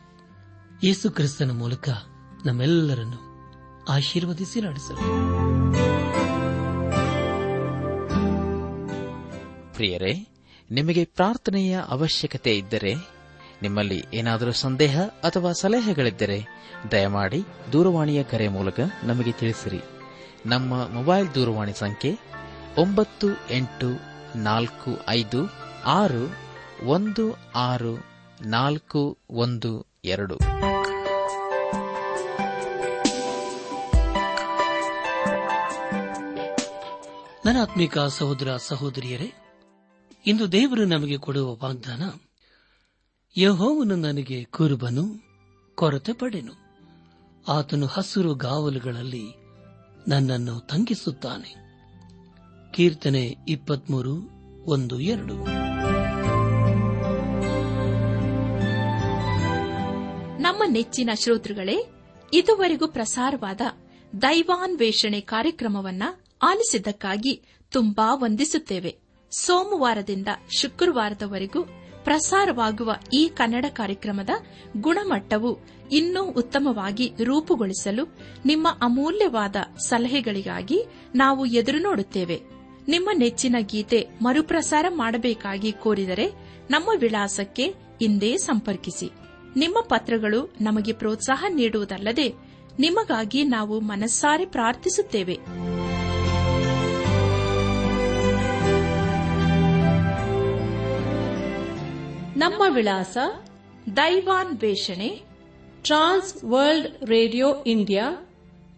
ಯೇಸು ಕ್ರಿಸ್ತನ ಮೂಲಕ ನಮ್ಮೆಲ್ಲರನ್ನು ಆಶೀರ್ವದಿಸಿ ನಡೆಸಲು. ಪ್ರಿಯರೇ, ನಿಮಗೆ ಪ್ರಾರ್ಥನೆಯ ಅವಶ್ಯಕತೆ ಇದ್ದರೆ, ನಿಮ್ಮಲ್ಲಿ ಏನಾದರೂ ಸಂದೇಹ ಅಥವಾ ಸಲಹೆಗಳಿದ್ದರೆ, ದಯಮಾಡಿ ದೂರವಾಣಿಯ ಕರೆ ಮೂಲಕ ನಮಗೆ ತಿಳಿಸಿರಿ. ನಮ್ಮ ಮೊಬೈಲ್ ದೂರವಾಣಿ ಸಂಖ್ಯೆ ಒಂಬತ್ತು ಎಂಟು ನಾಲ್ಕು ಐದು ಆರು ಒಂದು ಆರು ನಾಲ್ಕು ಒಂದು ಎರಡು ನನ್ನ ಆತ್ಮಿಕ ಸಹೋದರ ಸಹೋದರಿಯರೇ, ಇಂದು ದೇವರು ನಮಗೆ ಕೊಡುವ ವಾಗ್ದಾನ, ಯಹೋವನು ನನಗೆ ಕುರುಬನು, ಕೊರತೆ ಪಡೆನು. ಆತನು ಹಸಿರು ಗಾವಲುಗಳಲ್ಲಿ ನನ್ನನ್ನು ತಂಗಿಸುತ್ತಾನೆ. ಕೀರ್ತನೆ ಇಪ್ಪತ್ಮೂರು, ಒಂದು, ಎರಡು. ನಮ್ಮ ನೆಚ್ಚಿನ ಶ್ರೋತೃಗಳೇ, ಇದುವರೆಗೂ ಪ್ರಸಾರವಾದ ದೈವಾನ್ವೇಷಣೆ ಕಾರ್ಯಕ್ರಮವನ್ನ ಆಲಿಸಿದ್ದಕ್ಕಾಗಿ ತುಂಬಾ ವಂದಿಸುತ್ತೇವೆ. ಸೋಮವಾರದಿಂದ ಶುಕ್ರವಾರದವರೆಗೂ ಪ್ರಸಾರವಾಗುವ ಈ ಕನ್ನಡ ಕಾರ್ಯಕ್ರಮದ ಗುಣಮಟ್ಟವು ಇನ್ನೂ ಉತ್ತಮವಾಗಿ ರೂಪುಗೊಳಿಸಲು ನಿಮ್ಮ ಅಮೂಲ್ಯವಾದ ಸಲಹೆಗಳಿಗಾಗಿ ನಾವು ಎದುರು ನೋಡುತ್ತೇವೆ. ನಿಮ್ಮ ನೆಚ್ಚಿನ ಗೀತೆ ಮರುಪ್ರಸಾರ ಮಾಡಬೇಕಾಗಿ ಕೋರಿದರೆ ನಮ್ಮ ವಿಳಾಸಕ್ಕೆ ಇಂದೇ ಸಂಪರ್ಕಿಸಿ. ನಿಮ್ಮ ಪತ್ರಗಳು ನಮಗೆ ಪ್ರೋತ್ಸಾಹ ನೀಡುವುದಲ್ಲದೆ ನಿಮಗಾಗಿ ನಾವು ಮನಸ್ಸಾರೆ ಪ್ರಾರ್ಥಿಸುತ್ತೇವೆ. ನಮ್ಮ ವಿಳಾಸ ದೈವಾನ್ ವೇಷಣೆ, ಟ್ರಾನ್ಸ್ ವರ್ಲ್ಡ್ ರೇಡಿಯೋ ಇಂಡಿಯಾ,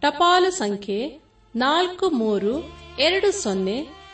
ಟಪಾಲು ಸಂಖ್ಯೆ ನಾಲ್ಕು ಮೂರು ಎರಡು ಸೊನ್ನೆ